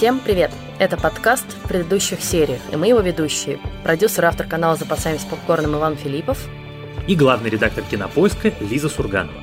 Всем привет! Это подкаст в предыдущих сериях, и мы его ведущие. Продюсер, автор канала «Запасаем с попкорном» Иван Филиппов и главный редактор кинопоиска Лиза Сурганова.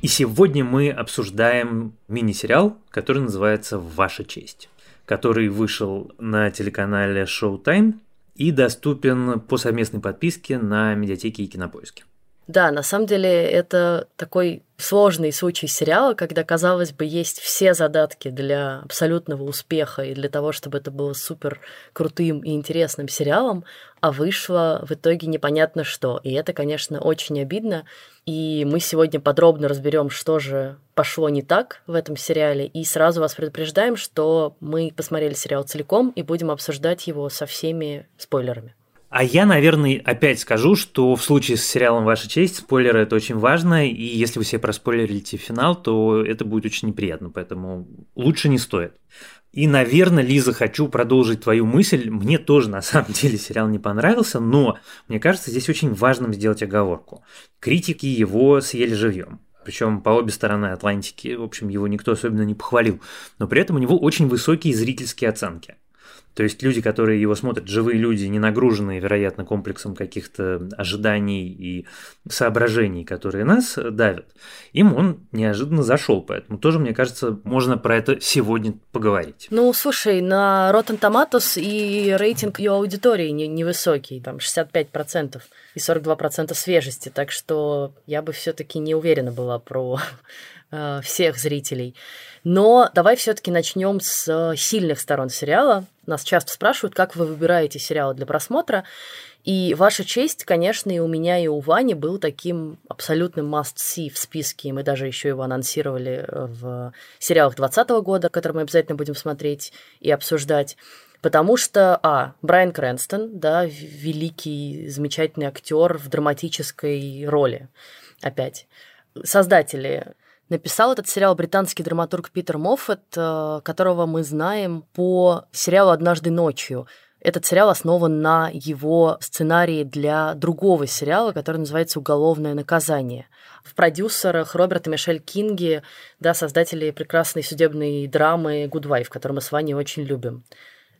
И сегодня мы обсуждаем мини-сериал, который называется «Ваша честь», который вышел на телеканале Showtime и доступен по совместной подписке на медиатеке и кинопоиске. Да, на самом деле это такой сложный случай сериала, когда, казалось бы, есть все задатки для абсолютного успеха и для того, чтобы это было супер крутым и интересным сериалом, а вышло в итоге непонятно что. И это, конечно, очень обидно. И мы сегодня подробно разберем, что же пошло не так в этом сериале. И сразу вас предупреждаем, что мы посмотрели сериал целиком и будем обсуждать его со всеми спойлерами. А я, наверное, опять скажу, что в случае с сериалом «Ваша честь» спойлеры – это очень важно, и если вы себе проспойлерите финал, то это будет очень неприятно, поэтому лучше не стоит. И, наверное, Лиза, хочу продолжить твою мысль. Мне тоже, на самом деле, сериал не понравился, но мне кажется, здесь очень важным сделать оговорку. Критики его съели живьем. Причем по обе стороны Атлантики, в общем, его никто особенно не похвалил. Но при этом у него очень высокие зрительские оценки. То есть люди, которые его смотрят, живые люди, не нагруженные, вероятно, комплексом каких-то ожиданий и соображений, которые нас давят, им он неожиданно зашел. Поэтому тоже, мне кажется, можно про это сегодня поговорить. Ну, слушай, на Rotten Tomatoes и рейтинг ее аудитории невысокий, там 65% и 42% свежести, так что я бы все-таки не уверена была про э, всех зрителей. Но давай все-таки начнем с сильных сторон сериала. Нас часто спрашивают, как вы выбираете сериалы для просмотра. И ваша честь, конечно, и у меня, и у Вани был таким абсолютным must-see в списке. И мы даже еще его анонсировали в сериалах 2020 года, который мы обязательно будем смотреть и обсуждать. Потому что, а, Брайан Крэнстон, да, великий, замечательный актер в драматической роли. Опять. Создатели Написал этот сериал британский драматург Питер Моффет, э, которого мы знаем по сериалу «Однажды ночью». Этот сериал основан на его сценарии для другого сериала, который называется «Уголовное наказание». В продюсерах Роберта Мишель Кинги, да, создатели прекрасной судебной драмы «Good Wife», которую мы с вами очень любим.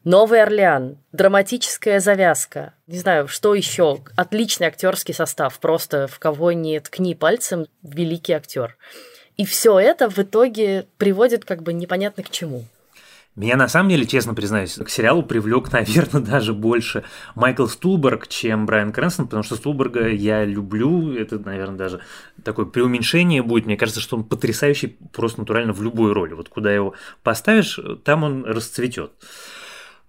Новый Орлеан, драматическая завязка, не знаю, что еще, отличный актерский состав, просто в кого не ткни пальцем, великий актер. И все это в итоге приводит как бы непонятно к чему. Меня на самом деле, честно признаюсь, к сериалу привлек, наверное, даже больше Майкл Стулберг, чем Брайан Крэнстон, потому что Стулберга я люблю, это, наверное, даже такое преуменьшение будет. Мне кажется, что он потрясающий просто натурально в любой роли. Вот куда его поставишь, там он расцветет.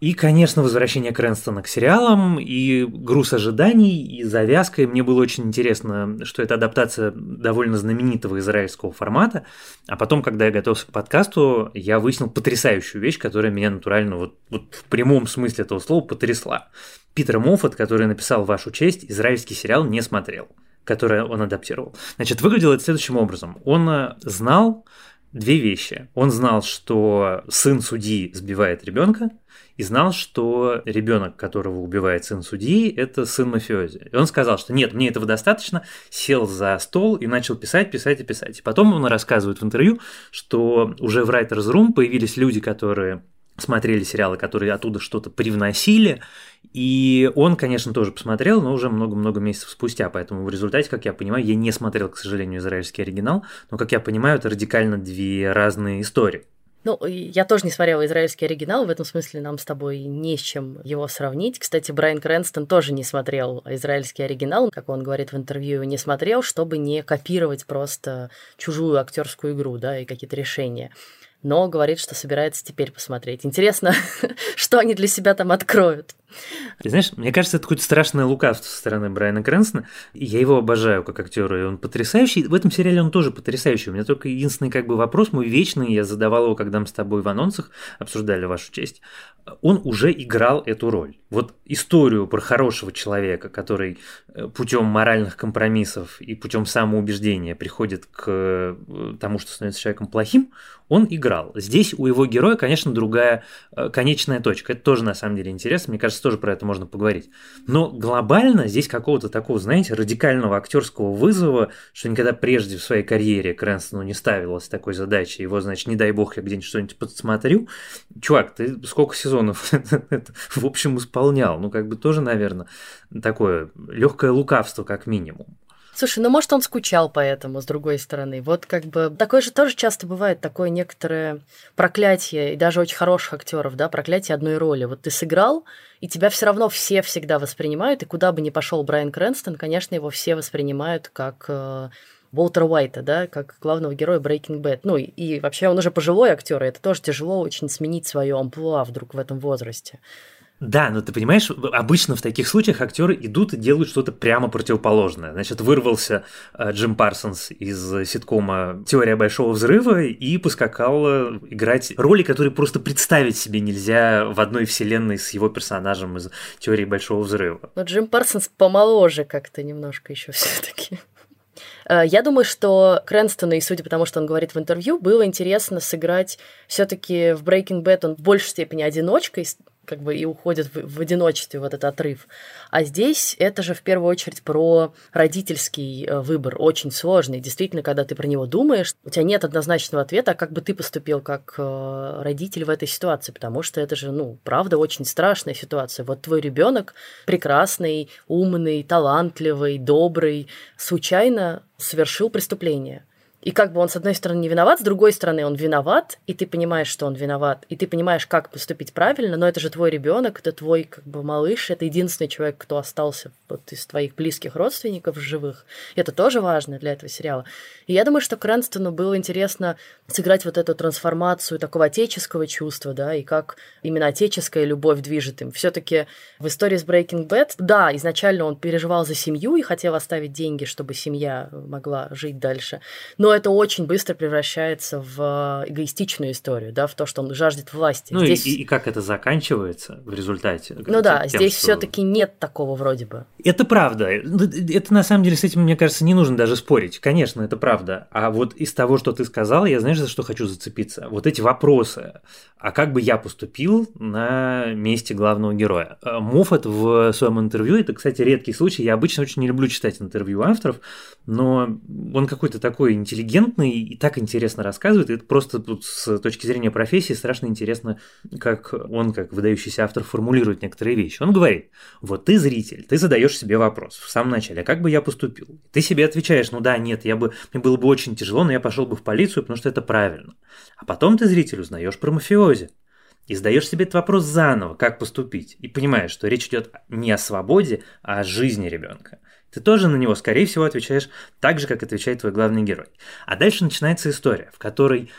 И, конечно, возвращение Крэнстона к сериалам, и груз ожиданий, и завязка. И мне было очень интересно, что это адаптация довольно знаменитого израильского формата. А потом, когда я готовился к подкасту, я выяснил потрясающую вещь, которая меня натурально вот, вот в прямом смысле этого слова потрясла. Питер Моффат, который написал «Вашу честь», израильский сериал не смотрел который он адаптировал. Значит, выглядело это следующим образом. Он э, знал две вещи. Он знал, что сын судьи сбивает ребенка, и знал, что ребенок, которого убивает сын судьи, это сын мафиози. И он сказал, что нет, мне этого достаточно, сел за стол и начал писать, писать и писать. И потом он рассказывает в интервью, что уже в Writer's Room появились люди, которые смотрели сериалы, которые оттуда что-то привносили, и он, конечно, тоже посмотрел, но уже много-много месяцев спустя, поэтому в результате, как я понимаю, я не смотрел, к сожалению, израильский оригинал, но, как я понимаю, это радикально две разные истории. Ну, я тоже не смотрела израильский оригинал, в этом смысле нам с тобой не с чем его сравнить. Кстати, Брайан Крэнстон тоже не смотрел израильский оригинал, как он говорит в интервью, не смотрел, чтобы не копировать просто чужую актерскую игру, да, и какие-то решения но говорит, что собирается теперь посмотреть. Интересно, что они для себя там откроют. Ты знаешь, мне кажется, это какое-то страшное лукавство со стороны Брайана Крэнсона. Я его обожаю как актера, и он потрясающий. В этом сериале он тоже потрясающий. У меня только единственный как бы вопрос мой вечный, я задавал его, когда мы с тобой в анонсах обсуждали вашу честь. Он уже играл эту роль. Вот историю про хорошего человека, который э, путем моральных компромиссов и путем самоубеждения приходит к э, тому, что становится человеком плохим, он играл. Здесь у его героя, конечно, другая э, конечная точка. Это тоже на самом деле интересно. Мне кажется, тоже про это можно поговорить. Но глобально здесь какого-то такого, знаете, радикального актерского вызова, что никогда прежде в своей карьере Крэнстону не ставилось такой задачи. Его, значит, не дай бог, я где-нибудь что-нибудь подсмотрю. Чувак, ты сколько сезонов в общем исполнял? Ну, как бы тоже, наверное, такое легкое лукавство, как минимум. Слушай, ну может он скучал по этому, с другой стороны. Вот как бы такое же тоже часто бывает, такое некоторое проклятие, и даже очень хороших актеров, да, проклятие одной роли. Вот ты сыграл, и тебя все равно все всегда воспринимают, и куда бы ни пошел Брайан Крэнстон, конечно, его все воспринимают как э, Уолтера Уайта, да, как главного героя Breaking Bad. Ну и, и вообще он уже пожилой актер, и это тоже тяжело очень сменить свое амплуа вдруг в этом возрасте. Да, но ты понимаешь, обычно в таких случаях актеры идут и делают что-то прямо противоположное. Значит, вырвался э, Джим Парсонс из ситкома «Теория большого взрыва» и поскакал э, играть роли, которые просто представить себе нельзя в одной вселенной с его персонажем из «Теории большого взрыва». Но Джим Парсонс помоложе как-то немножко еще все-таки. Э, я думаю, что Крэнстону, и судя по тому, что он говорит в интервью, было интересно сыграть все-таки в Breaking Bad он в большей степени одиночкой, как бы и уходит в, в одиночестве вот этот отрыв. А здесь это же в первую очередь про родительский э, выбор, очень сложный. Действительно, когда ты про него думаешь, у тебя нет однозначного ответа, а как бы ты поступил как э, родитель в этой ситуации, потому что это же, ну, правда, очень страшная ситуация. Вот твой ребенок прекрасный, умный, талантливый, добрый, случайно совершил преступление – и как бы он, с одной стороны, не виноват, с другой стороны, он виноват, и ты понимаешь, что он виноват, и ты понимаешь, как поступить правильно, но это же твой ребенок, это твой как бы малыш, это единственный человек, кто остался вот из твоих близких родственников живых. И это тоже важно для этого сериала. И я думаю, что Крэнстону было интересно сыграть вот эту трансформацию такого отеческого чувства, да, и как именно отеческая любовь движет им. все таки в истории с Breaking Bad, да, изначально он переживал за семью и хотел оставить деньги, чтобы семья могла жить дальше, но это очень быстро превращается в эгоистичную историю, да, в то, что он жаждет власти. Ну здесь... и, и как это заканчивается в результате? Ну да, тем, здесь что... все-таки нет такого вроде бы. Это правда. Это на самом деле с этим, мне кажется, не нужно даже спорить. Конечно, это правда. А вот из того, что ты сказал, я знаешь, за что хочу зацепиться? Вот эти вопросы. А как бы я поступил на месте главного героя? Э, Моффат в своем интервью, это, кстати, редкий случай, я обычно очень не люблю читать интервью авторов, но он какой-то такой интеллигентный и так интересно рассказывает, и это просто тут с точки зрения профессии страшно интересно, как он, как выдающийся автор, формулирует некоторые вещи. Он говорит, вот ты зритель, ты задаешь себе вопрос в самом начале, а как бы я поступил? Ты себе отвечаешь, ну да, нет, я бы, мне было бы очень тяжело, но я пошел бы в полицию, потому что это правильно. А потом ты зритель узнаешь про мафиози. И задаешь себе этот вопрос заново, как поступить, и понимаешь, что речь идет не о свободе, а о жизни ребенка. Ты тоже на него, скорее всего, отвечаешь так же, как отвечает твой главный герой. А дальше начинается история, в которой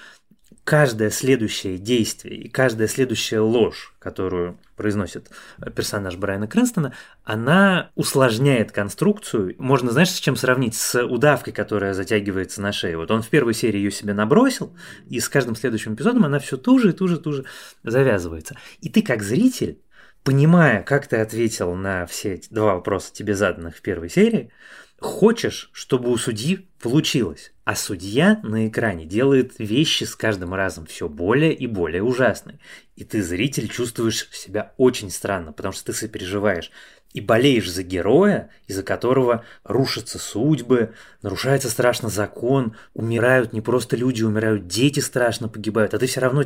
каждое следующее действие и каждая следующая ложь, которую произносит персонаж Брайана Крэнстона, она усложняет конструкцию. Можно, знаешь, с чем сравнить? С удавкой, которая затягивается на шее. Вот он в первой серии ее себе набросил, и с каждым следующим эпизодом она все туже и туже и туже завязывается. И ты как зритель понимая, как ты ответил на все два вопроса тебе заданных в первой серии, хочешь, чтобы у судьи получилось. А судья на экране делает вещи с каждым разом все более и более ужасные. И ты, зритель, чувствуешь себя очень странно, потому что ты сопереживаешь и болеешь за героя, из-за которого рушатся судьбы, нарушается страшно закон, умирают не просто люди, умирают дети страшно погибают, а ты все равно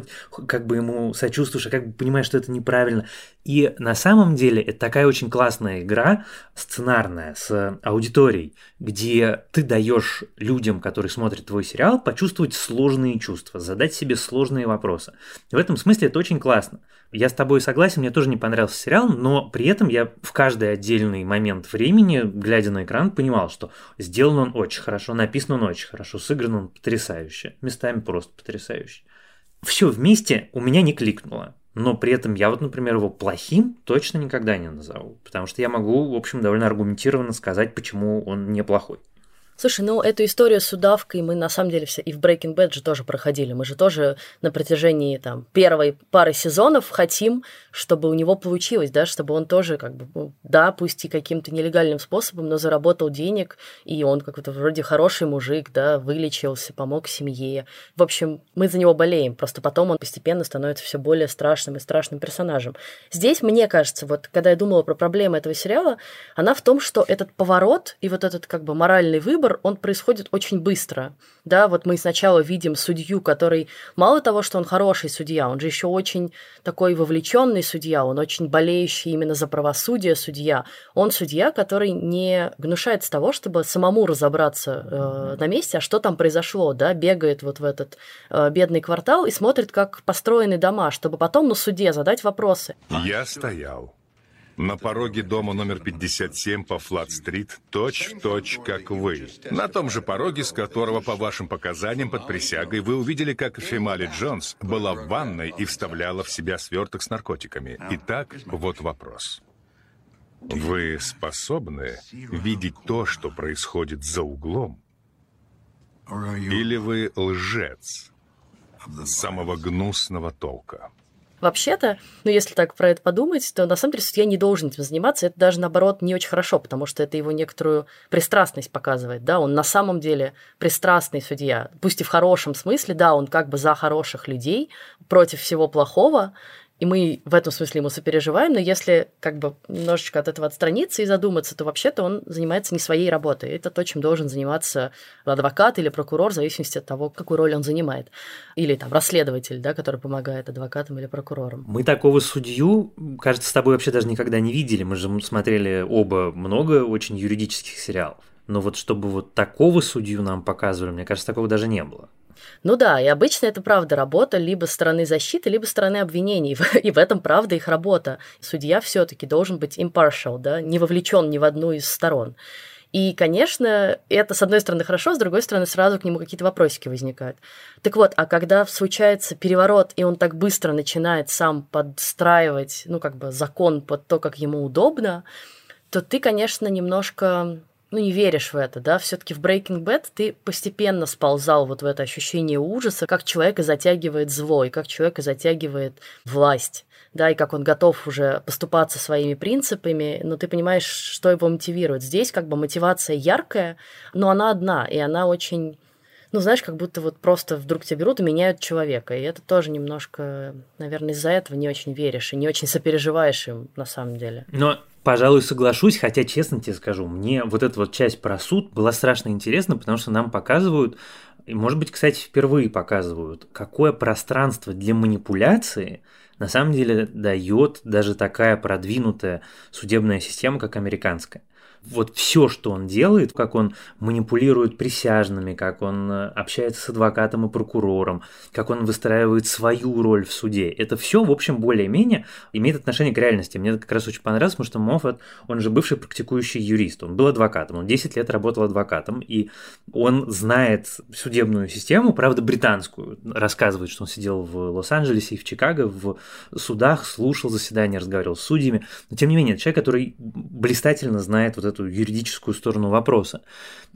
как бы ему сочувствуешь, а как бы понимаешь, что это неправильно. И на самом деле это такая очень классная игра, сценарная, с аудиторией, где ты даешь людям, которые смотрят твой сериал, почувствовать сложные чувства, задать себе сложные вопросы. В этом смысле это очень классно. Я с тобой согласен, мне тоже не понравился сериал, но при этом я в каждый отдельный момент времени, глядя на экран, понимал, что сделан он очень хорошо, написан он очень хорошо, сыгран он потрясающе, местами просто потрясающе. Все вместе у меня не кликнуло. Но при этом я вот, например, его плохим точно никогда не назову. Потому что я могу, в общем, довольно аргументированно сказать, почему он неплохой. Слушай, ну эту историю с удавкой мы на самом деле все и в Breaking Bad же тоже проходили. Мы же тоже на протяжении там первой пары сезонов хотим, чтобы у него получилось, да, чтобы он тоже как бы, ну, да, пусть и каким-то нелегальным способом, но заработал денег, и он как-то вроде хороший мужик, да, вылечился, помог семье. В общем, мы за него болеем, просто потом он постепенно становится все более страшным и страшным персонажем. Здесь, мне кажется, вот когда я думала про проблемы этого сериала, она в том, что этот поворот и вот этот как бы моральный выбор выбор, он происходит очень быстро. Да, вот мы сначала видим судью, который мало того, что он хороший судья, он же еще очень такой вовлеченный судья, он очень болеющий именно за правосудие судья. Он судья, который не гнушается того, чтобы самому разобраться э, на месте, а что там произошло, да, бегает вот в этот э, бедный квартал и смотрит, как построены дома, чтобы потом на суде задать вопросы. Я стоял на пороге дома номер 57 по Флат-стрит, точь-точь, как вы. На том же пороге, с которого, по вашим показаниям под присягой, вы увидели, как Фемали Джонс была в ванной и вставляла в себя сверток с наркотиками. Итак, вот вопрос. Вы способны видеть то, что происходит за углом? Или вы лжец самого гнусного толка? Вообще-то, ну, если так про это подумать, то на самом деле судья не должен этим заниматься. Это даже, наоборот, не очень хорошо, потому что это его некоторую пристрастность показывает. Да? Он на самом деле пристрастный судья. Пусть и в хорошем смысле, да, он как бы за хороших людей, против всего плохого, и мы в этом смысле ему сопереживаем, но если как бы немножечко от этого отстраниться и задуматься, то вообще-то он занимается не своей работой. Это то, чем должен заниматься адвокат или прокурор, в зависимости от того, какую роль он занимает. Или там расследователь, да, который помогает адвокатам или прокурорам. Мы такого судью, кажется, с тобой вообще даже никогда не видели. Мы же смотрели оба много очень юридических сериалов. Но вот чтобы вот такого судью нам показывали, мне кажется, такого даже не было. Ну да, и обычно это правда работа либо стороны защиты, либо стороны обвинений. И в этом правда их работа. Судья все-таки должен быть impartial, да, не вовлечен ни в одну из сторон. И, конечно, это, с одной стороны, хорошо, с другой стороны, сразу к нему какие-то вопросики возникают. Так вот, а когда случается переворот, и он так быстро начинает сам подстраивать, ну, как бы закон под то, как ему удобно, то ты, конечно, немножко ну, не веришь в это, да, все-таки в Breaking Bad ты постепенно сползал вот в это ощущение ужаса, как человека затягивает злой, как человека затягивает власть, да, и как он готов уже поступаться своими принципами, но ты понимаешь, что его мотивирует. Здесь как бы мотивация яркая, но она одна, и она очень ну, знаешь, как будто вот просто вдруг тебя берут и меняют человека. И это тоже немножко, наверное, из-за этого не очень веришь и не очень сопереживаешь им на самом деле. Но Пожалуй, соглашусь, хотя, честно тебе скажу, мне вот эта вот часть про суд была страшно интересна, потому что нам показывают, и, может быть, кстати, впервые показывают, какое пространство для манипуляции на самом деле дает даже такая продвинутая судебная система, как американская вот все, что он делает, как он манипулирует присяжными, как он э, общается с адвокатом и прокурором, как он выстраивает свою роль в суде, это все, в общем, более-менее имеет отношение к реальности. Мне это как раз очень понравилось, потому что Моффат, он же бывший практикующий юрист, он был адвокатом, он 10 лет работал адвокатом, и он знает судебную систему, правда, британскую, рассказывает, что он сидел в Лос-Анджелесе и в Чикаго в судах, слушал заседания, разговаривал с судьями, но тем не менее, человек, который блистательно знает вот эту юридическую сторону вопроса.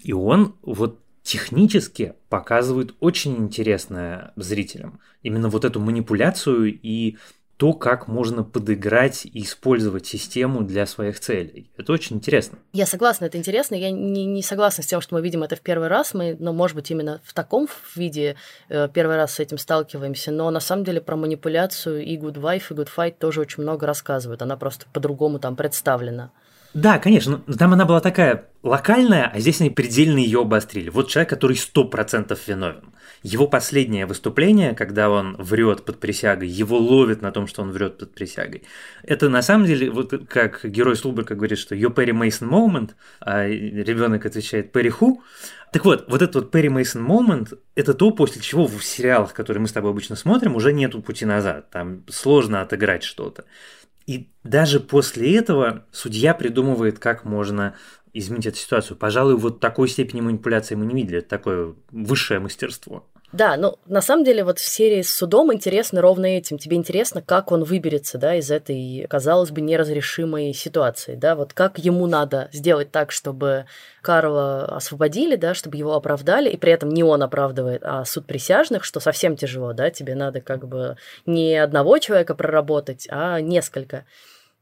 И он вот технически показывает очень интересное зрителям. Именно вот эту манипуляцию и то, как можно подыграть и использовать систему для своих целей. Это очень интересно. Я согласна, это интересно. Я не, не согласна с тем, что мы видим это в первый раз. Мы, ну, может быть, именно в таком виде э, первый раз с этим сталкиваемся. Но на самом деле про манипуляцию и Good Wife, и Good Fight тоже очень много рассказывают. Она просто по-другому там представлена. Да, конечно, но там она была такая локальная, а здесь они предельно ее обострили. Вот человек, который сто процентов виновен. Его последнее выступление, когда он врет под присягой, его ловят на том, что он врет под присягой. Это на самом деле, вот как герой Слуберка говорит, что ее Перри Мейсон moment, а ребенок отвечает Перри Ху. Так вот, вот этот вот Перри Мейсон момент – это то, после чего в сериалах, которые мы с тобой обычно смотрим, уже нету пути назад. Там сложно отыграть что-то. И даже после этого судья придумывает, как можно изменить эту ситуацию. Пожалуй, вот такой степени манипуляции мы не видели. Это такое высшее мастерство. Да, ну, на самом деле, вот в серии с судом интересно ровно этим. Тебе интересно, как он выберется, да, из этой, казалось бы, неразрешимой ситуации, да, вот как ему надо сделать так, чтобы Карла освободили, да, чтобы его оправдали, и при этом не он оправдывает, а суд присяжных, что совсем тяжело, да, тебе надо как бы не одного человека проработать, а несколько.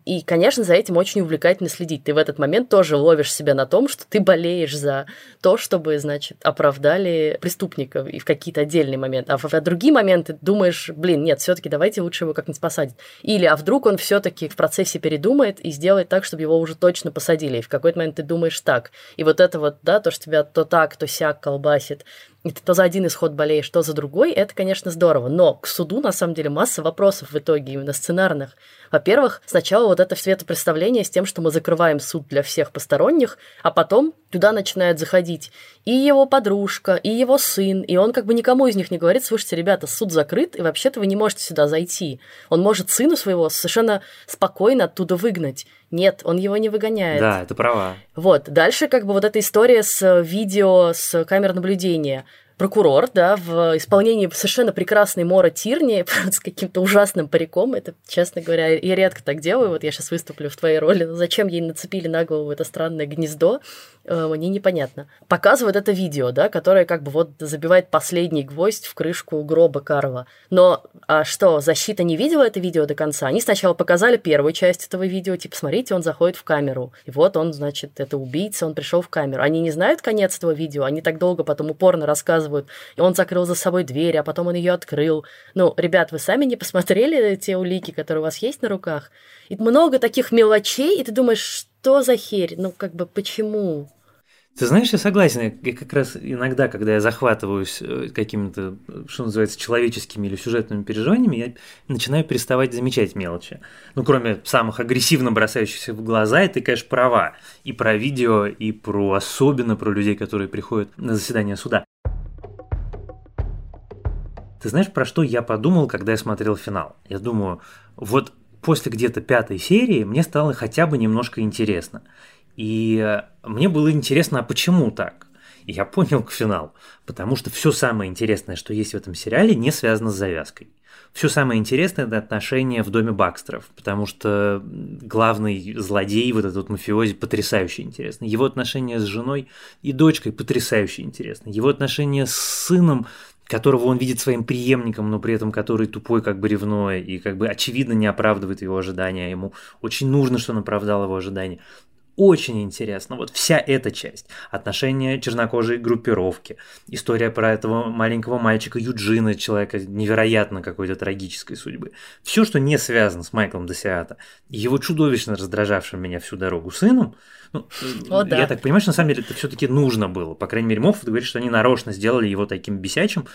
И, конечно, за этим очень увлекательно следить. Ты в этот момент тоже ловишь себя на том, что ты болеешь за то, чтобы, значит, оправдали преступников и в какие-то отдельные моменты. А в, другие моменты думаешь, блин, нет, все-таки давайте лучше его как-нибудь посадить. Или, а вдруг он все-таки в процессе передумает и сделает так, чтобы его уже точно посадили. И в какой-то момент ты думаешь так. И вот это вот, да, то, что тебя то так, то сяк колбасит, и ты то за один исход болеешь, то за другой, это, конечно, здорово. Но к суду, на самом деле, масса вопросов в итоге, именно сценарных. Во-первых, сначала вот это светопредставление с тем, что мы закрываем суд для всех посторонних, а потом туда начинает заходить и его подружка, и его сын, и он как бы никому из них не говорит, слушайте, ребята, суд закрыт, и вообще-то вы не можете сюда зайти. Он может сына своего совершенно спокойно оттуда выгнать. Нет, он его не выгоняет. Да, это права. Вот. Дальше как бы вот эта история с видео, с камер наблюдения прокурор, да, в исполнении совершенно прекрасной Мора Тирни с каким-то ужасным париком. Это, честно говоря, я редко так делаю. Вот я сейчас выступлю в твоей роли. Но зачем ей нацепили на голову это странное гнездо? Э, мне непонятно. Показывают это видео, да, которое как бы вот забивает последний гвоздь в крышку гроба Карла. Но а что, защита не видела это видео до конца? Они сначала показали первую часть этого видео, типа, смотрите, он заходит в камеру. И вот он, значит, это убийца, он пришел в камеру. Они не знают конец этого видео, они так долго потом упорно рассказывают. И он закрыл за собой дверь, а потом он ее открыл. Ну, ребят, вы сами не посмотрели те улики, которые у вас есть на руках? И много таких мелочей, и ты думаешь, что за херь? Ну, как бы, почему? Ты знаешь, я согласен. Я как раз иногда, когда я захватываюсь э, какими-то, что называется, человеческими или сюжетными переживаниями, я начинаю переставать замечать мелочи. Ну, кроме самых агрессивно бросающихся в глаза, и ты, конечно, права. И про видео, и про особенно про людей, которые приходят на заседание суда. Ты знаешь, про что я подумал, когда я смотрел финал? Я думаю, вот после где-то пятой серии мне стало хотя бы немножко интересно. И мне было интересно, а почему так? И я понял к финалу, потому что все самое интересное, что есть в этом сериале, не связано с завязкой. Все самое интересное это отношения в доме Бакстеров, потому что главный злодей, вот этот вот мафиози, потрясающе интересный. Его отношения с женой и дочкой потрясающе интересны. Его отношения с сыном которого он видит своим преемником, но при этом который тупой, как бы ревной, и как бы очевидно не оправдывает его ожидания, ему очень нужно, чтобы он оправдал его ожидания очень интересно. Вот вся эта часть. Отношения чернокожей группировки. История про этого маленького мальчика Юджина, человека невероятно какой-то трагической судьбы. Все, что не связано с Майклом Досиата, его чудовищно раздражавшим меня всю дорогу сыном, ну, О, да. я так понимаю, что на самом деле это все-таки нужно было. По крайней мере, Моффат говорит, что они нарочно сделали его таким бесячим,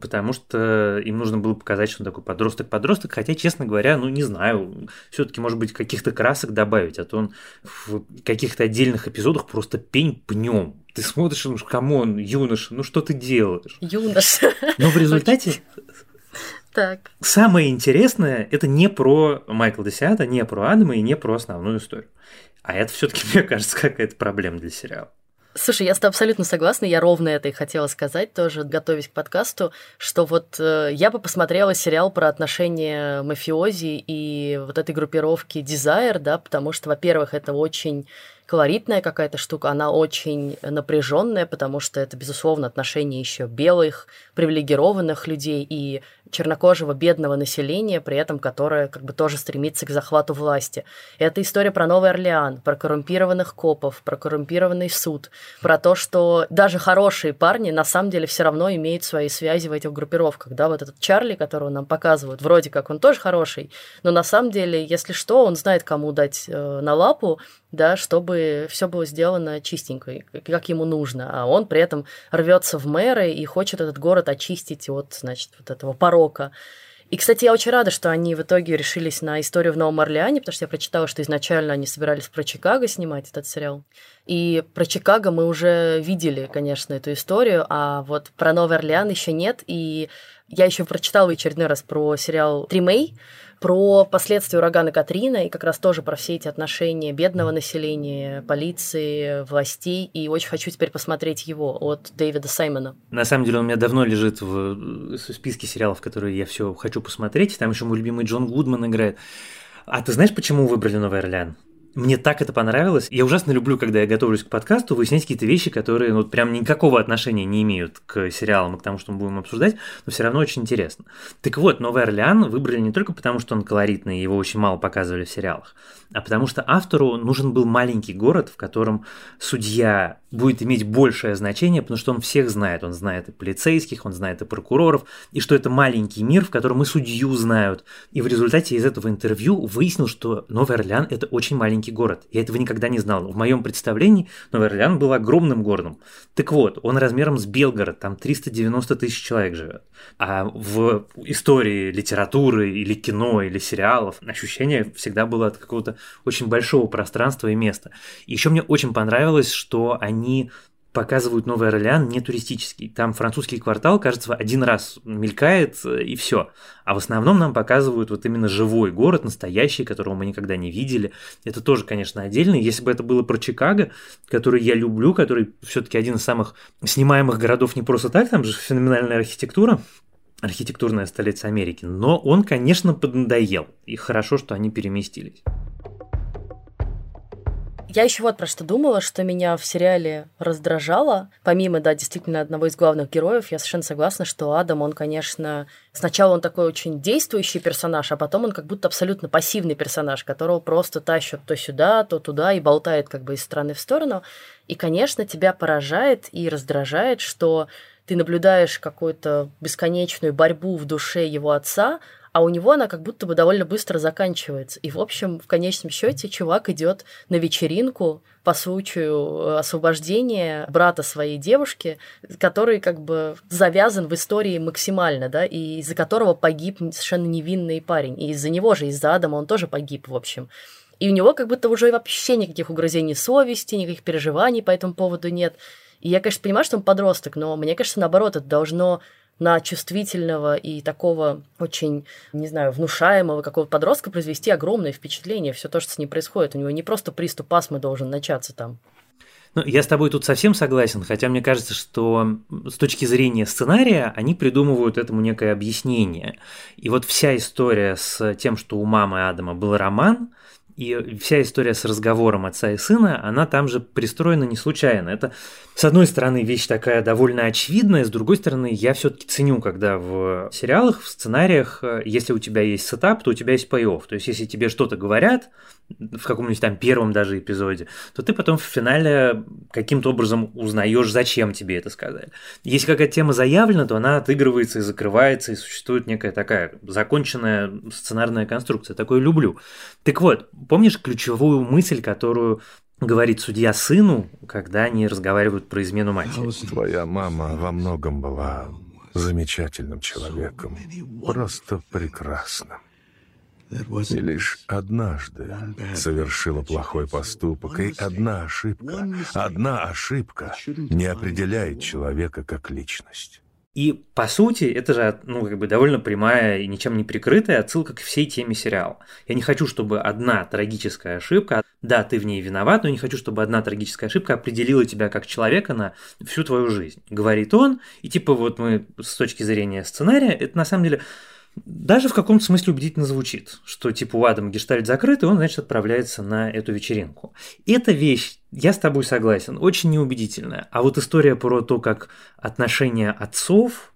потому что им нужно было показать, что он такой подросток-подросток, хотя, честно говоря, ну, не знаю, все-таки, может быть, каких-то красок добавить, а то он в каких-то отдельных эпизодах просто пень пнем. Ты смотришь, ну, come on, юноша, ну что ты делаешь? Юноша. Но в результате так. Самое интересное это не про Майкла Десиата, не про Адама и не про основную историю. А это все-таки, мне кажется, какая-то проблема для сериала. Слушай, я с тобой абсолютно согласна, я ровно это и хотела сказать тоже, готовясь к подкасту, что вот э, я бы посмотрела сериал про отношения мафиози и вот этой группировки Desire, да, потому что, во-первых, это очень колоритная какая-то штука, она очень напряженная, потому что это, безусловно, отношения еще белых, привилегированных людей и чернокожего бедного населения, при этом которое как бы тоже стремится к захвату власти. Это история про Новый Орлеан, про коррумпированных копов, про коррумпированный суд, про то, что даже хорошие парни на самом деле все равно имеют свои связи в этих группировках. Да, вот этот Чарли, которого нам показывают, вроде как он тоже хороший, но на самом деле, если что, он знает, кому дать э, на лапу, да, чтобы все было сделано чистенько, как ему нужно. А он при этом рвется в мэры и хочет этот город очистить от, значит, вот этого порока. И, кстати, я очень рада, что они в итоге решились на историю в Новом Орлеане, потому что я прочитала, что изначально они собирались про Чикаго снимать этот сериал. И про Чикаго мы уже видели, конечно, эту историю, а вот про Новый Орлеан еще нет. И Я еще прочитала в очередной раз про сериал «Тримей», про последствия урагана Катрина и как раз тоже про все эти отношения бедного населения, полиции, властей. И очень хочу теперь посмотреть его от Дэвида Саймона. На самом деле он у меня давно лежит в списке сериалов, которые я все хочу посмотреть. Там еще мой любимый Джон Гудман играет. А ты знаешь, почему выбрали Новый Орлеан? Мне так это понравилось. Я ужасно люблю, когда я готовлюсь к подкасту, выяснять какие-то вещи, которые ну, прям никакого отношения не имеют к сериалам и к тому, что мы будем обсуждать, но все равно очень интересно. Так вот, Новый Орлеан выбрали не только потому, что он колоритный, его очень мало показывали в сериалах, а потому что автору нужен был маленький город, в котором судья будет иметь большее значение, потому что он всех знает. Он знает и полицейских, он знает и прокуроров, и что это маленький мир, в котором и судью знают. И в результате из этого интервью выяснил, что Новый Орлеан – это очень маленький город. Я этого никогда не знал. В моем представлении Новый Орлеан был огромным городом. Так вот, он размером с Белгород, там 390 тысяч человек живет. А в истории литературы или кино, или сериалов ощущение всегда было от какого-то очень большого пространства и места. Еще мне очень понравилось, что они показывают Новый Орлеан не туристический. Там французский квартал, кажется, один раз мелькает э, и все. А в основном нам показывают вот именно живой город, настоящий, которого мы никогда не видели. Это тоже, конечно, отдельно. Если бы это было про Чикаго, который я люблю, который все-таки один из самых снимаемых городов не просто так, там же феноменальная архитектура, архитектурная столица Америки. Но он, конечно, поднадоел. И хорошо, что они переместились. Я еще вот про что думала, что меня в сериале раздражало. Помимо, да, действительно одного из главных героев, я совершенно согласна, что Адам, он, конечно, сначала он такой очень действующий персонаж, а потом он как будто абсолютно пассивный персонаж, которого просто тащат то сюда, то туда и болтает как бы из стороны в сторону. И, конечно, тебя поражает и раздражает, что ты наблюдаешь какую-то бесконечную борьбу в душе его отца, а у него она как будто бы довольно быстро заканчивается. И, в общем, в конечном счете чувак идет на вечеринку по случаю э, освобождения брата своей девушки, который как бы завязан в истории максимально, да, и из-за которого погиб совершенно невинный парень. И из-за него же, из-за Адама он тоже погиб, в общем. И у него как будто уже вообще никаких угрызений совести, никаких переживаний по этому поводу нет. И я, конечно, понимаю, что он подросток, но мне кажется, наоборот, это должно на чувствительного и такого очень, не знаю, внушаемого какого-то подростка произвести огромное впечатление. Все то, что с ним происходит. У него не просто приступ астмы должен начаться там. Ну, я с тобой тут совсем согласен, хотя мне кажется, что с точки зрения сценария они придумывают этому некое объяснение. И вот вся история с тем, что у мамы Адама был роман, и вся история с разговором отца и сына, она там же пристроена не случайно. Это, с одной стороны, вещь такая довольно очевидная, с другой стороны, я все-таки ценю, когда в сериалах, в сценариях, э, если у тебя есть сетап, то у тебя есть пей То есть, если тебе что-то говорят, в каком-нибудь там первом даже эпизоде, то ты потом в финале каким-то образом узнаешь, зачем тебе это сказали. Если какая-то тема заявлена, то она отыгрывается и закрывается, и существует некая такая законченная сценарная конструкция. Такое люблю. Так вот, помнишь ключевую мысль, которую говорит судья сыну, когда они разговаривают про измену матери? Твоя мама во многом была замечательным человеком, просто прекрасным. И лишь однажды совершила плохой поступок, и одна ошибка, одна ошибка не определяет человека как личность. И, по сути, это же ну, как бы довольно прямая и ничем не прикрытая отсылка к всей теме сериала. Я не хочу, чтобы одна трагическая ошибка, да, ты в ней виноват, но не хочу, чтобы одна трагическая ошибка определила тебя как человека на всю твою жизнь. Говорит он, и типа вот мы с точки зрения сценария, это на самом деле даже в каком-то смысле убедительно звучит, что типа у Адама гештальт закрыт, и он, значит, отправляется на эту вечеринку. Эта вещь, я с тобой согласен, очень неубедительная. А вот история про то, как отношения отцов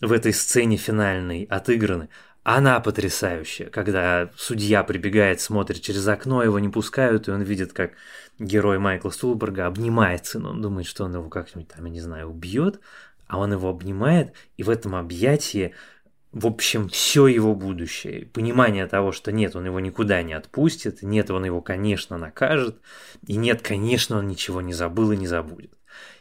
в этой сцене финальной отыграны, она потрясающая, когда судья прибегает, смотрит через окно, его не пускают, и он видит, как герой Майкла Стулберга обнимает сына. Он думает, что он его как-нибудь там, я не знаю, убьет, а он его обнимает, и в этом объятии в общем, все его будущее. Понимание того, что нет, он его никуда не отпустит, нет, он его, конечно, накажет, и нет, конечно, он ничего не забыл и не забудет.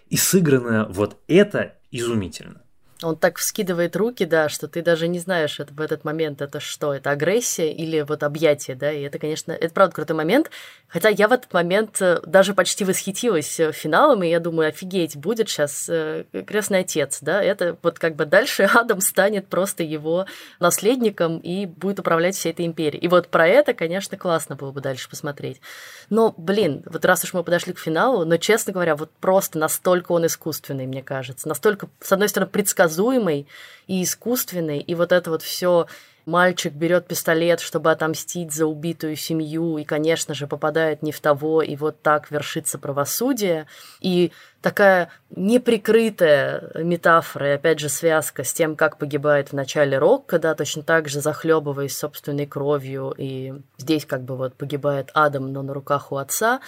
И сыграно вот это изумительно. Он так вскидывает руки, да, что ты даже не знаешь это, в этот момент, это что, это агрессия или вот объятие, да, и это, конечно, это правда крутой момент, хотя я в этот момент э, даже почти восхитилась э, финалом, и я думаю, офигеть, будет сейчас э, крестный отец, да, это вот как бы дальше Адам станет просто его наследником и будет управлять всей этой империей. И вот про это, конечно, классно было бы дальше посмотреть. Но, блин, вот раз уж мы подошли к финалу, но, честно говоря, вот просто настолько он искусственный, мне кажется, настолько, с одной стороны, предсказуемый, предсказуемый и искусственный, и вот это вот все мальчик берет пистолет, чтобы отомстить за убитую семью, и, конечно же, попадает не в того, и вот так вершится правосудие. И такая неприкрытая метафора, и опять же связка с тем, как погибает в начале Рок, когда точно так же захлебываясь собственной кровью, и здесь как бы вот погибает Адам, но на руках у отца,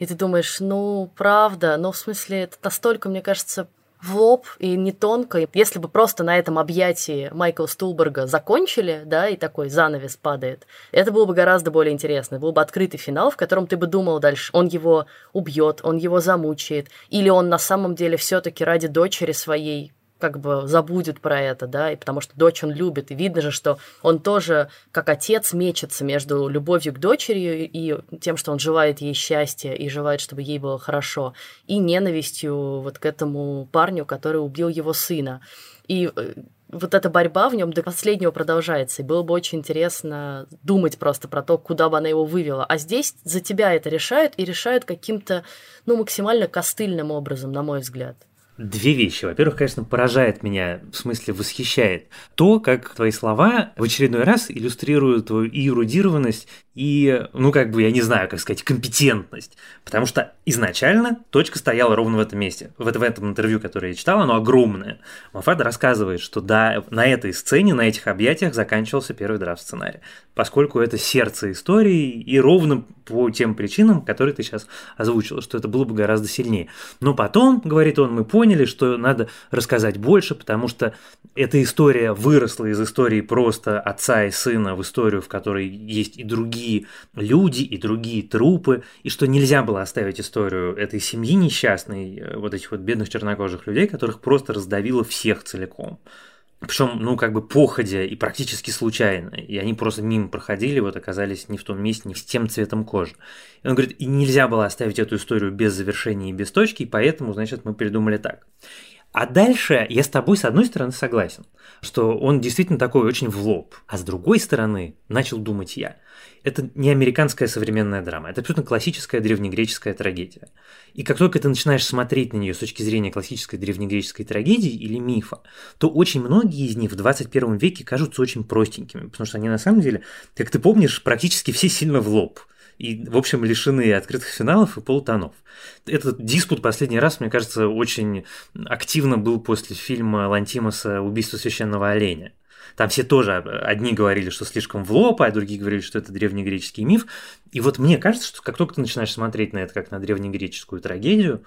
и ты думаешь, ну, правда, ну, в смысле, это настолько, мне кажется, в лоб и не тонко. Если бы просто на этом объятии Майкла Стулберга закончили, да, и такой занавес падает, это было бы гораздо более интересно. Был бы открытый финал, в котором ты бы думал дальше, он его убьет, он его замучает, или он на самом деле все-таки ради дочери своей как бы забудет про это, да, и потому что дочь он любит, и видно же, что он тоже, как отец, мечется между любовью к дочери и тем, что он желает ей счастья и желает, чтобы ей было хорошо, и ненавистью вот к этому парню, который убил его сына. И э, вот эта борьба в нем до последнего продолжается, и было бы очень интересно думать просто про то, куда бы она его вывела. А здесь за тебя это решают, и решают каким-то, ну, максимально костыльным образом, на мой взгляд. Две вещи. Во-первых, конечно, поражает меня, в смысле восхищает то, как твои слова в очередной раз иллюстрируют твою эрудированность, и, ну, как бы, я не знаю, как сказать, компетентность. Потому что изначально точка стояла ровно в этом месте. В, в этом интервью, которое я читал, оно огромное. Мафад рассказывает, что да, на этой сцене, на этих объятиях заканчивался первый драфт сценария. Поскольку это сердце истории, и ровно по тем причинам, которые ты сейчас озвучила, что это было бы гораздо сильнее. Но потом, говорит он, мы поняли, что надо рассказать больше, потому что эта история выросла из истории просто отца и сына в историю, в которой есть и другие другие люди и другие трупы, и что нельзя было оставить историю этой семьи несчастной, э, вот этих вот бедных чернокожих людей, которых просто раздавило всех целиком. Причем, ну, как бы походя и практически случайно. И они просто мимо проходили, вот оказались не в том месте, не с тем цветом кожи. И он говорит, и нельзя было оставить эту историю без завершения и без точки, и поэтому, значит, мы придумали так. А дальше я с тобой, с одной стороны, согласен, что он действительно такой очень в лоб. А с другой стороны, начал думать я, это не американская современная драма, это абсолютно классическая древнегреческая трагедия. И как только ты начинаешь смотреть на нее с точки зрения классической древнегреческой трагедии или мифа, то очень многие из них в 21 веке кажутся очень простенькими, потому что они на самом деле, как ты помнишь, практически все сильно в лоб – и, в общем, лишены открытых финалов и полутонов. Этот диспут последний раз, мне кажется, очень активно был после фильма Лантимоса «Убийство священного оленя». Там все тоже, одни говорили, что слишком в лоб, а другие говорили, что это древнегреческий миф. И вот мне кажется, что как только ты начинаешь смотреть на это как на древнегреческую трагедию,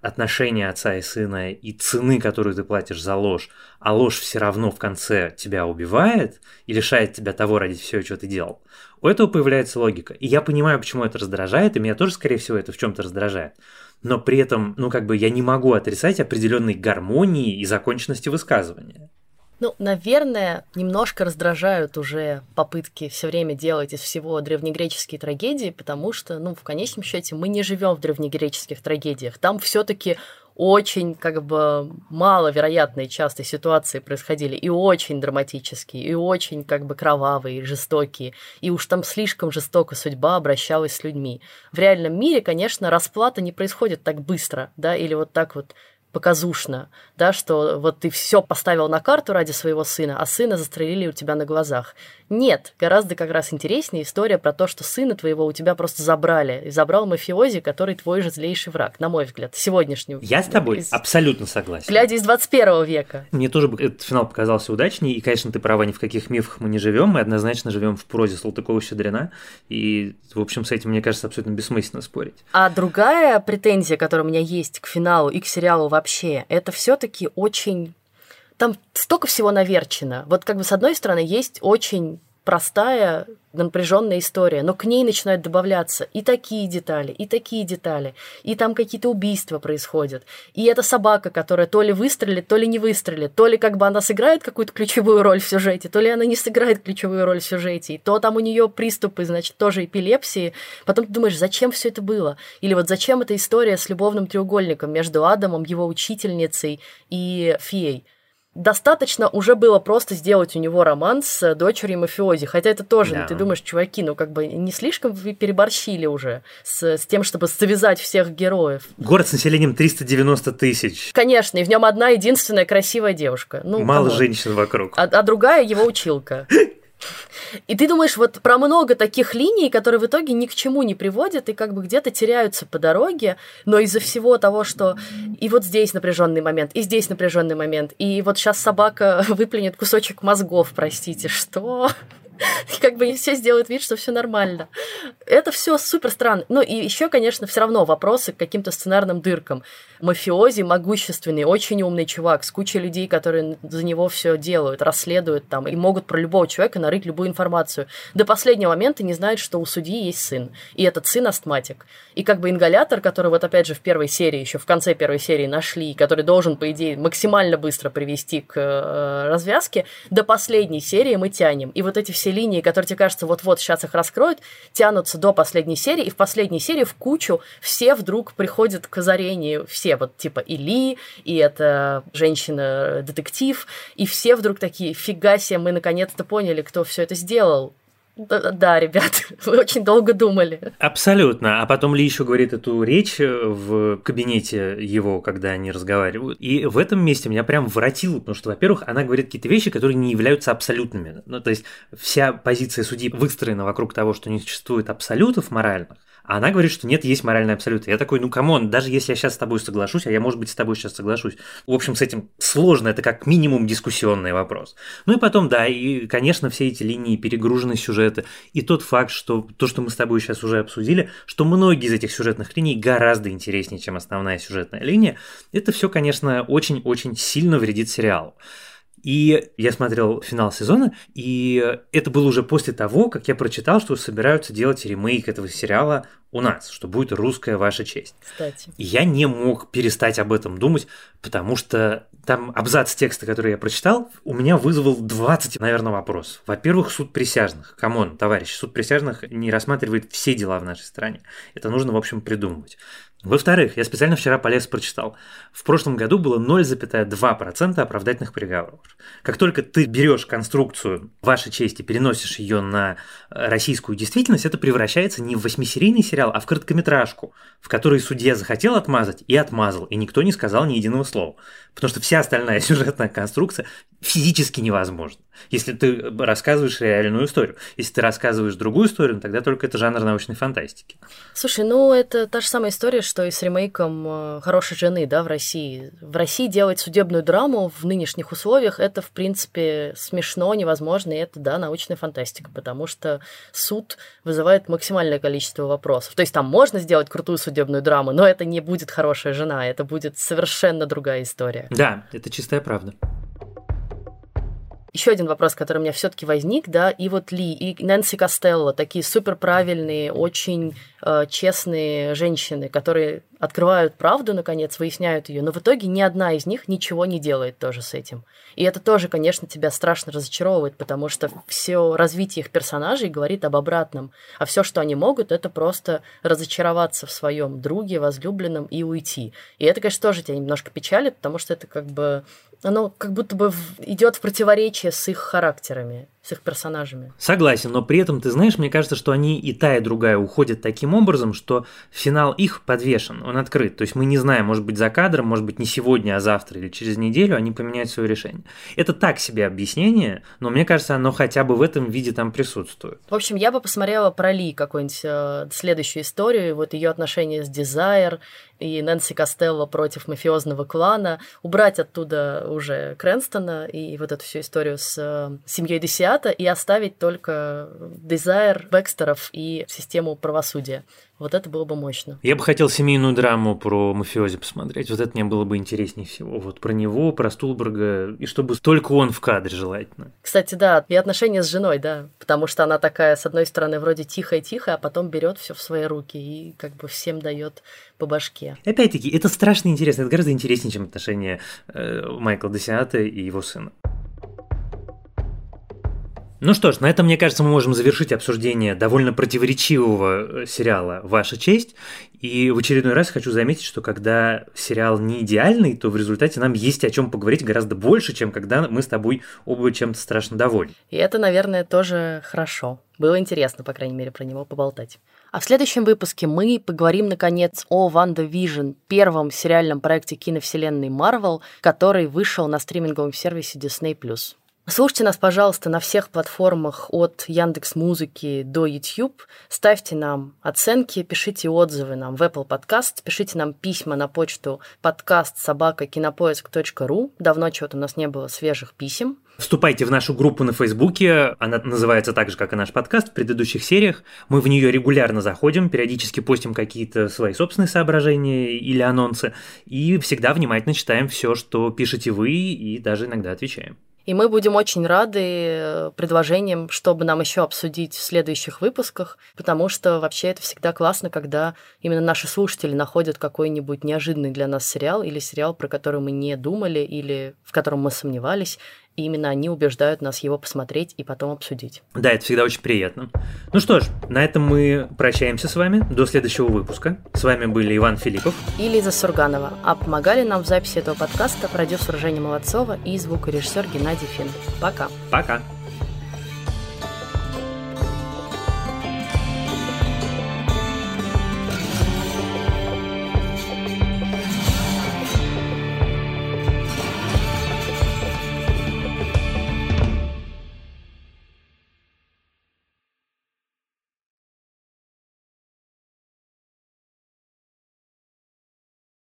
отношения отца и сына и цены, которую ты платишь за ложь, а ложь все равно в конце тебя убивает и лишает тебя того ради всего, что ты делал, у этого появляется логика. И я понимаю, почему это раздражает, и меня тоже, скорее всего, это в чем-то раздражает. Но при этом, ну, как бы я не могу отрицать определенной гармонии и законченности высказывания. Ну, наверное, немножко раздражают уже попытки все время делать из всего древнегреческие трагедии, потому что, ну, в конечном счете, мы не живем в древнегреческих трагедиях. Там все-таки очень как бы маловероятные часто ситуации происходили, и очень драматические, и очень как бы кровавые, и жестокие, и уж там слишком жестоко судьба обращалась с людьми. В реальном мире, конечно, расплата не происходит так быстро, да, или вот так вот показушно, да, что вот ты все поставил на карту ради своего сына, а сына застрелили у тебя на глазах. Нет, гораздо как раз интереснее история про то, что сына твоего у тебя просто забрали. И забрал мафиози, который твой же злейший враг, на мой взгляд, сегодняшнего. Я с тобой из... абсолютно согласен. Глядя из 21 века. Мне тоже этот финал показался удачней. И, конечно, ты права, ни в каких мифах мы не живем. Мы однозначно живем в прозе Салтыкова-Щедрина. И, в общем, с этим, мне кажется, абсолютно бессмысленно спорить. А другая претензия, которая у меня есть к финалу и к сериалу вообще, это все-таки очень там столько всего наверчено. Вот как бы с одной стороны есть очень простая напряженная история, но к ней начинают добавляться и такие детали, и такие детали, и там какие-то убийства происходят, и эта собака, которая то ли выстрелит, то ли не выстрелит, то ли как бы она сыграет какую-то ключевую роль в сюжете, то ли она не сыграет ключевую роль в сюжете, и то там у нее приступы, значит, тоже эпилепсии, потом ты думаешь, зачем все это было? Или вот зачем эта история с любовным треугольником между Адамом, его учительницей и феей? Достаточно уже было просто сделать у него роман с дочерью мафиози. Хотя это тоже, да. ну, ты думаешь, чуваки, ну как бы не слишком переборщили уже с, с тем, чтобы связать всех героев. Город с населением 390 тысяч. Конечно, и в нем одна единственная красивая девушка. Ну, Мало кого? женщин вокруг. А, а другая его училка. И ты думаешь вот про много таких линий, которые в итоге ни к чему не приводят и как бы где-то теряются по дороге, но из-за всего того, что и вот здесь напряженный момент, и здесь напряженный момент, и вот сейчас собака выплюнет кусочек мозгов, простите, что? как бы все сделают вид, что все нормально. Это все супер странно. Ну и еще, конечно, все равно вопросы к каким-то сценарным дыркам. Мафиози могущественный, очень умный чувак с кучей людей, которые за него все делают, расследуют там и могут про любого человека нарыть любую информацию. До последнего момента не знают, что у судьи есть сын. И этот сын астматик. И как бы ингалятор, который вот опять же в первой серии, еще в конце первой серии нашли, который должен, по идее, максимально быстро привести к э, развязке, до последней серии мы тянем. И вот эти все линии, которые тебе кажется, вот-вот сейчас их раскроют, тянутся до последней серии, и в последней серии в кучу все вдруг приходят к озарению, все вот типа Или, и это женщина-детектив, и все вдруг такие, фига себе, мы наконец-то поняли, кто все это сделал. Да, ребят, вы очень долго думали. Абсолютно. А потом Ли еще говорит эту речь в кабинете его, когда они разговаривают. И в этом месте меня прям воротило, потому что, во-первых, она говорит какие-то вещи, которые не являются абсолютными. Ну, то есть вся позиция судьи выстроена вокруг того, что не существует абсолютов моральных, а она говорит, что нет, есть моральный абсолют. Я такой, ну come on, даже если я сейчас с тобой соглашусь, а я, может быть, с тобой сейчас соглашусь. В общем, с этим сложно, это как минимум дискуссионный вопрос. Ну и потом, да, и, конечно, все эти линии перегружены сюжеты. И тот факт, что то, что мы с тобой сейчас уже обсудили, что многие из этих сюжетных линий гораздо интереснее, чем основная сюжетная линия, это все, конечно, очень-очень сильно вредит сериалу. И я смотрел финал сезона, и это было уже после того, как я прочитал, что собираются делать ремейк этого сериала у нас, что будет русская ваша честь. Кстати. И я не мог перестать об этом думать, потому что там абзац текста, который я прочитал, у меня вызвал 20, наверное, вопросов. Во-первых, суд присяжных. Come on, товарищи, суд присяжных не рассматривает все дела в нашей стране. Это нужно, в общем, придумывать. Во-вторых, я специально вчера полез прочитал. В прошлом году было 0,2% оправдательных приговоров. Как только ты берешь конструкцию вашей чести, переносишь ее на э, российскую действительность, это превращается не в восьмисерийный сериал, а в короткометражку, в которой судья захотел отмазать и отмазал, и никто не сказал ни единого слова. Потому что вся остальная сюжетная конструкция физически невозможна. Если ты рассказываешь реальную историю. Если ты рассказываешь другую историю, ну, тогда только это жанр научной фантастики. Слушай, ну это та же самая история, что и с ремейком э, «Хорошей жены» да, в России. В России делать судебную драму в нынешних условиях это, в принципе, смешно, невозможно, и это, да, научная фантастика, потому что суд вызывает максимальное количество вопросов. То есть там можно сделать крутую судебную драму, но это не будет «Хорошая жена», это будет совершенно другая история. Да, это чистая правда. Еще один вопрос, который у меня все-таки возник, да, и вот Ли, и Нэнси Костелло, такие супер правильные, очень честные женщины, которые открывают правду, наконец, выясняют ее, но в итоге ни одна из них ничего не делает тоже с этим. И это тоже, конечно, тебя страшно разочаровывает, потому что все развитие их персонажей говорит об обратном. А все, что они могут, это просто разочароваться в своем друге, возлюбленном и уйти. И это, конечно, тоже тебя немножко печалит, потому что это как бы оно как будто бы идет в противоречие с их характерами с их персонажами. Согласен, но при этом, ты знаешь, мне кажется, что они и та, и другая уходят таким образом, что финал их подвешен, он открыт. То есть мы не знаем, может быть, за кадром, может быть, не сегодня, а завтра или через неделю они поменяют свое решение. Это так себе объяснение, но мне кажется, оно хотя бы в этом виде там присутствует. В общем, я бы посмотрела про Ли какую-нибудь э, следующую историю, вот ее отношения с Дизайр и Нэнси Костелло против мафиозного клана, убрать оттуда уже Крэнстона и вот эту всю историю с э, семьей Десиа десята и оставить только Desire, Бекстеров и систему правосудия. Вот это было бы мощно. Я бы хотел семейную драму про мафиози посмотреть. Вот это мне было бы интереснее всего. Вот про него, про Стулберга, и чтобы только он в кадре желательно. Кстати, да, и отношения с женой, да, потому что она такая, с одной стороны, вроде тихая-тихая, а потом берет все в свои руки и как бы всем дает по башке. Опять-таки, это страшно интересно, это гораздо интереснее, чем отношения э, Майкла Десиата и его сына. Ну что ж, на этом, мне кажется, мы можем завершить обсуждение довольно противоречивого э, сериала «Ваша честь». И в очередной раз хочу заметить, что когда сериал не идеальный, то в результате нам есть о чем поговорить гораздо больше, чем когда мы с тобой оба чем-то страшно довольны. И это, наверное, тоже хорошо. Было интересно, по крайней мере, про него поболтать. А в следующем выпуске мы поговорим, наконец, о WandaVision, первом сериальном проекте киновселенной Marvel, который вышел на стриминговом сервисе Disney+. Слушайте нас, пожалуйста, на всех платформах от Яндекс Музыки до YouTube. Ставьте нам оценки, пишите отзывы нам в Apple Podcast, пишите нам письма на почту подкаст собака кинопоиск.ру. Давно чего-то у нас не было свежих писем. Вступайте в нашу группу на Фейсбуке, она называется так же, как и наш подкаст в предыдущих сериях. Мы в нее регулярно заходим, периодически постим какие-то свои собственные соображения или анонсы, и всегда внимательно читаем все, что пишете вы, и даже иногда отвечаем. И мы будем очень рады э, предложениям, чтобы нам еще обсудить в следующих выпусках, потому что вообще это всегда классно, когда именно наши слушатели находят какой-нибудь неожиданный для нас сериал или сериал, про который мы не думали или в котором мы сомневались, и именно они убеждают нас его посмотреть и потом обсудить. Да, это всегда очень приятно. Ну что ж, на этом мы прощаемся с вами. До следующего выпуска. С вами были Иван Филиппов и Лиза Сурганова. А помогали нам в записи этого подкаста продюсер Женя Молодцова и звукорежиссер Геннадий Фин. Пока. Пока.